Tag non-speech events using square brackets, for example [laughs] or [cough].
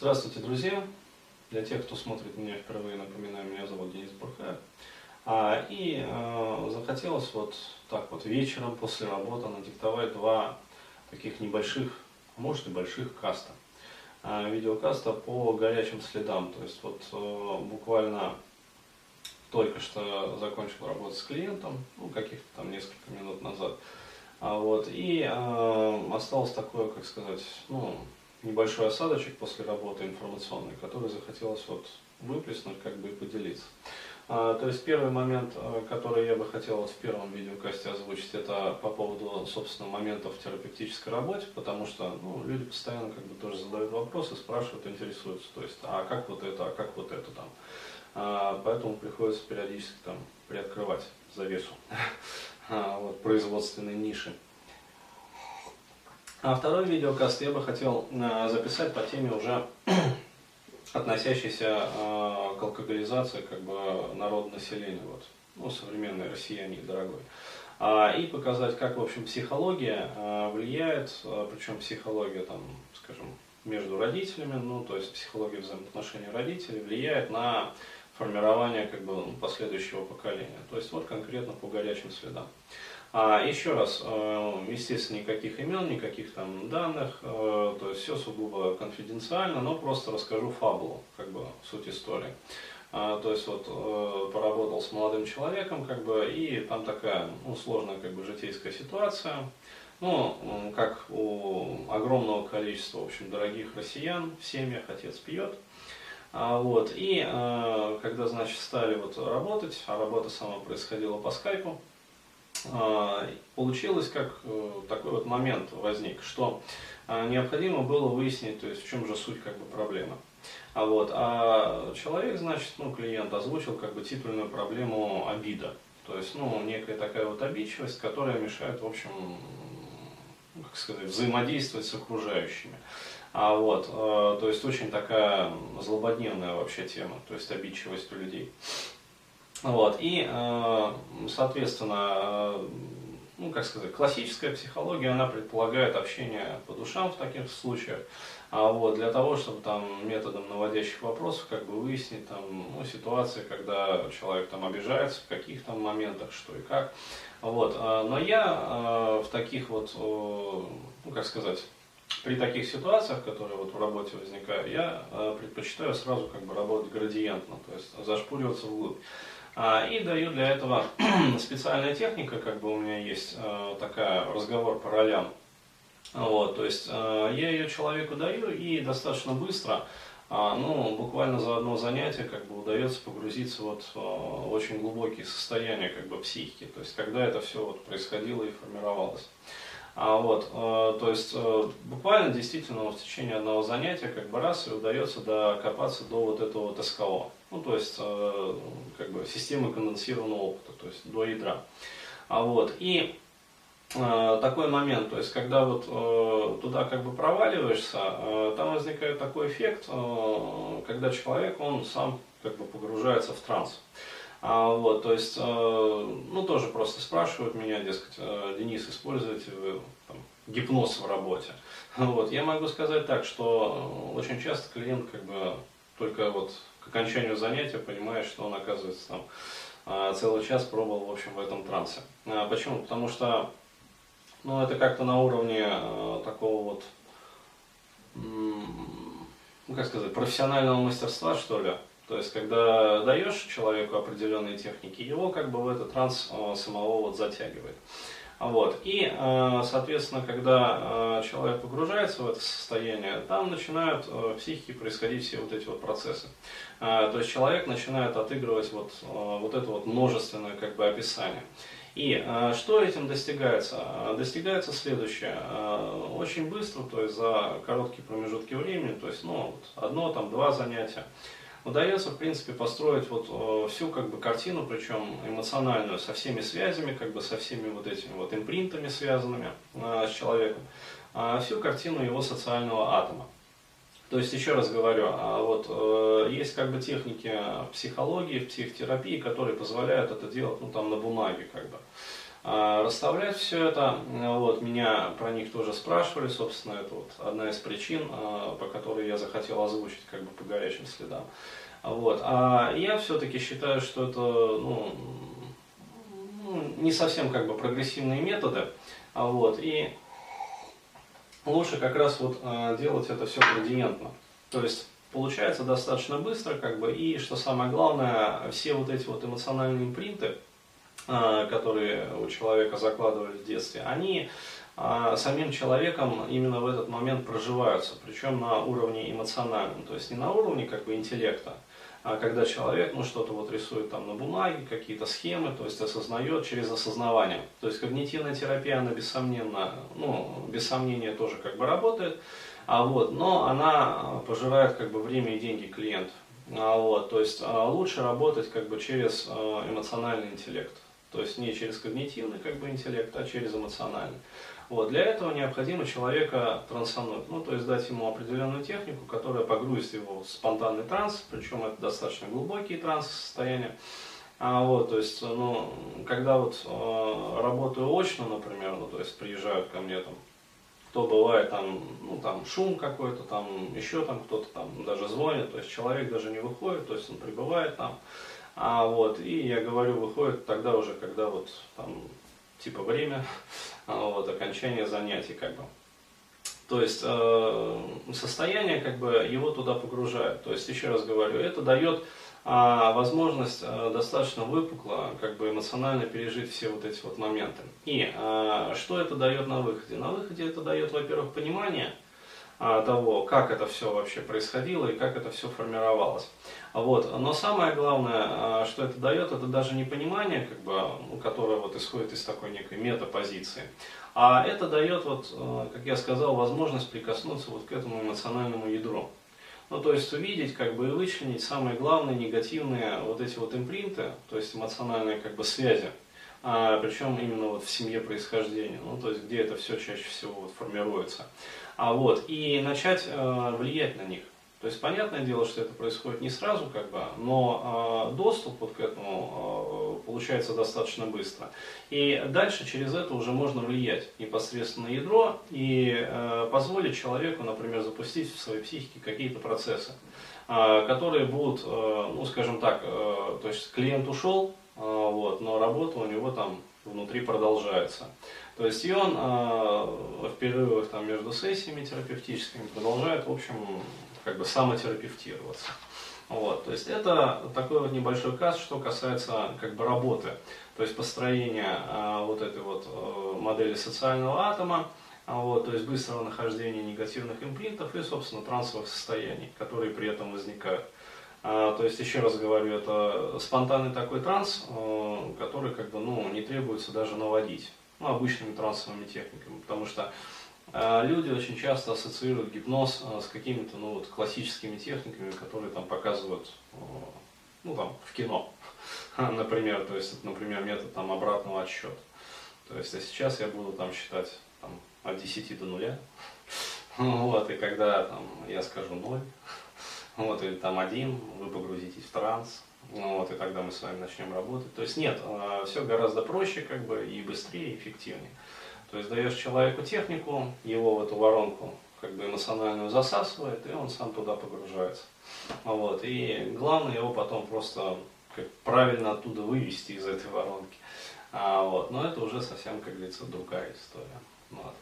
Здравствуйте, друзья! Для тех, кто смотрит меня впервые, напоминаю, меня зовут Денис Бурхаев. А, и а, захотелось вот так вот вечером после работы надиктовать два таких небольших, а может и больших каста. А, видеокаста по горячим следам. То есть вот а, буквально только что закончил работать с клиентом, ну каких-то там несколько минут назад. А, вот, и а, осталось такое, как сказать, ну, небольшой осадочек после работы информационной, который захотелось вот выплеснуть, как бы и поделиться. А, то есть первый момент, а, который я бы хотел вот в первом видеокасте озвучить, это по поводу, собственно, моментов в терапевтической работе, потому что ну, люди постоянно как бы тоже задают вопросы, спрашивают, интересуются, то есть, а как вот это, а как вот это там. А, поэтому приходится периодически там приоткрывать завесу [laughs] вот, производственной ниши. А второй видеокаст я бы хотел э, записать по теме уже [clears throat] относящейся э, к алкоголизации как бы народного населения, вот, ну, современной россияне, дорогой. А, и показать, как, в общем, психология э, влияет, причем психология, там, скажем, между родителями, ну, то есть психология взаимоотношений родителей влияет на формирование как бы, ну, последующего поколения. То есть вот конкретно по горячим следам. А еще раз, э, естественно, никаких имен, никаких там данных, э, то есть все сугубо конфиденциально, но просто расскажу фабулу, как бы суть истории. А, то есть вот э, поработал с молодым человеком, как бы, и там такая ну, сложная как бы житейская ситуация. Ну, как у огромного количества, в общем, дорогих россиян в семьях отец пьет. А, вот, и когда, значит, стали вот работать, а работа сама происходила по скайпу, получилось как э, такой вот момент возник, что а, необходимо было выяснить, то есть в чем же суть как бы проблемы. А, вот, а человек, значит, ну, клиент озвучил как бы титульную проблему обида. То есть, ну, некая такая вот обидчивость, которая мешает, в общем, как сказать, взаимодействовать с окружающими. А вот, э, то есть очень такая злободневная вообще тема, то есть обидчивость у людей. Вот, и, э, соответственно, э, ну, как сказать, классическая психология, она предполагает общение по душам в таких случаях, а вот для того, чтобы там методом наводящих вопросов как бы выяснить там ну, ситуации, когда человек там обижается, в каких там моментах, что и как. Вот. Э, но я в таких вот, ну как сказать, при таких ситуациях, которые вот в работе возникают, я предпочитаю сразу как бы работать градиентно, то есть зашпуриваться вглубь. А, и даю для этого [clears throat] специальная техника, как бы у меня есть э, такая разговор по ролям. Вот, то есть э, я ее человеку даю и достаточно быстро, а, ну, буквально за одно занятие как бы удается погрузиться вот в очень глубокие состояния как бы психики, то есть когда это все вот происходило и формировалось. А вот, э, то есть э, буквально действительно в течение одного занятия как бы раз и удается докопаться до вот этого вот СКО. Ну, то есть э, как бы системы конденсированного опыта, то есть до ядра. А вот, и такой момент, то есть когда вот туда как бы проваливаешься, там возникает такой эффект, когда человек, он сам как бы погружается в транс. А, вот, то есть, э, ну, тоже просто спрашивают меня, дескать, э, Денис, используете вы там, гипноз в работе? [laughs] Вот, я могу сказать так, что очень часто клиент как бы только вот к окончанию занятия понимает, что он оказывается там э, целый час пробовал, в общем, в этом трансе. А, почему? Потому что, ну, это как-то на уровне такого вот, ну, как сказать, профессионального мастерства, что ли, то есть, когда даешь человеку определенные техники, его как бы в этот транс э, самого вот затягивает. Вот. И, э, соответственно, когда э, человек погружается в это состояние, там начинают в психике происходить все вот эти вот процессы. То есть человек начинает отыгрывать вот, вот это вот множественное как бы описание. И что этим достигается? Достигается следующее. Очень быстро, то есть за короткие промежутки времени, то есть ну, вот одно, там, два занятия, удается, в принципе, построить вот э, всю как бы картину, причем эмоциональную, со всеми связями, как бы со всеми вот этими вот импринтами, связанными э, с человеком, э, всю картину его социального атома. То есть, еще раз говорю, а вот э, есть как бы техники психологии, психотерапии, которые позволяют это делать, ну, там, на бумаге, как бы. А, расставлять все это. Вот, меня про них тоже спрашивали, собственно, это вот одна из причин, а, по которой я захотел озвучить как бы по горячим следам. Вот. А я все-таки считаю, что это ну, ну, не совсем как бы прогрессивные методы. Вот. И лучше как раз вот делать это все градиентно. То есть получается достаточно быстро, как бы, и что самое главное, все вот эти вот эмоциональные импринты, а, которые у человека закладывались в детстве, они а, самим человеком именно в этот момент проживаются, причем на уровне эмоциональном, то есть не на уровне как бы интеллекта, а когда человек ну, что-то вот рисует там на бумаге, какие-то схемы, то есть осознает через осознавание. То есть когнитивная терапия, она бессомненно, ну, без сомнения тоже как бы работает, а вот, но она пожирает как бы время и деньги клиентов. А вот, то есть лучше работать как бы через эмоциональный интеллект. То есть не через когнитивный как бы интеллект, а через эмоциональный. Вот, для этого необходимо человека трансануть, ну, то есть дать ему определенную технику, которая погрузит его в спонтанный транс, причем это достаточно глубокие транс состояния. А вот, то есть, ну, когда вот э, работаю очно, например, ну, то есть приезжают ко мне там кто бывает там, ну там шум какой-то, там еще там кто-то там даже звонит, то есть человек даже не выходит, то есть он прибывает там, а вот, и я говорю, выходит тогда уже, когда вот там типа время, [laughs] а вот, окончание занятий как бы. То есть э, состояние как бы его туда погружает. То есть еще раз говорю, это дает а, возможность а, достаточно выпукло, как бы эмоционально пережить все вот эти вот моменты. И а, что это дает на выходе? На выходе это дает, во-первых, понимание а, того, как это все вообще происходило и как это все формировалось. Вот. Но самое главное, а, что это дает, это даже не понимание, как бы, ну, которое вот исходит из такой некой метапозиции, а это дает, вот, а, как я сказал, возможность прикоснуться вот к этому эмоциональному ядру. Ну, то есть увидеть, как бы и вычленить самые главные негативные вот эти вот импринты, то есть эмоциональные как бы связи, а, причем именно вот в семье происхождения, ну, то есть где это все чаще всего вот формируется. А вот, и начать э, влиять на них. То есть понятное дело, что это происходит не сразу, как бы, но э, доступ вот к этому э, получается достаточно быстро. И дальше через это уже можно влиять непосредственно на ядро и э, позволить человеку, например, запустить в своей психике какие-то процессы, э, которые будут, э, ну скажем так, э, то есть клиент ушел, э, вот, но работа у него там внутри продолжается. То есть и он э, в перерывах там, между сессиями терапевтическими продолжает, в общем, как бы самотерапевтироваться. Вот, то есть это такой вот небольшой каз, что касается как бы работы, то есть построения а, вот этой вот а, модели социального атома, а, вот, то есть быстрого нахождения негативных импринтов и, собственно, трансовых состояний, которые при этом возникают. А, то есть, еще раз говорю, это спонтанный такой транс, а, который как бы, требуется даже наводить ну, обычными трансовыми техниками, потому что а, люди очень часто ассоциируют гипноз а, с какими-то ну, вот, классическими техниками, которые там показывают а, ну, там, в кино, [laughs] например, то есть, например, метод там, обратного отсчета. То есть, а сейчас я буду там считать там, от 10 до нуля, [laughs] вот, и когда там, я скажу 0, [laughs] вот, или там один, вы погрузитесь в транс, вот, и тогда мы с вами начнем работать. То есть нет, все гораздо проще, как бы, и быстрее, и эффективнее. То есть даешь человеку технику, его в эту воронку как бы эмоциональную засасывает, и он сам туда погружается. Вот. И главное его потом просто как правильно оттуда вывести из этой воронки. А, вот. Но это уже совсем, как говорится, другая история. Вот.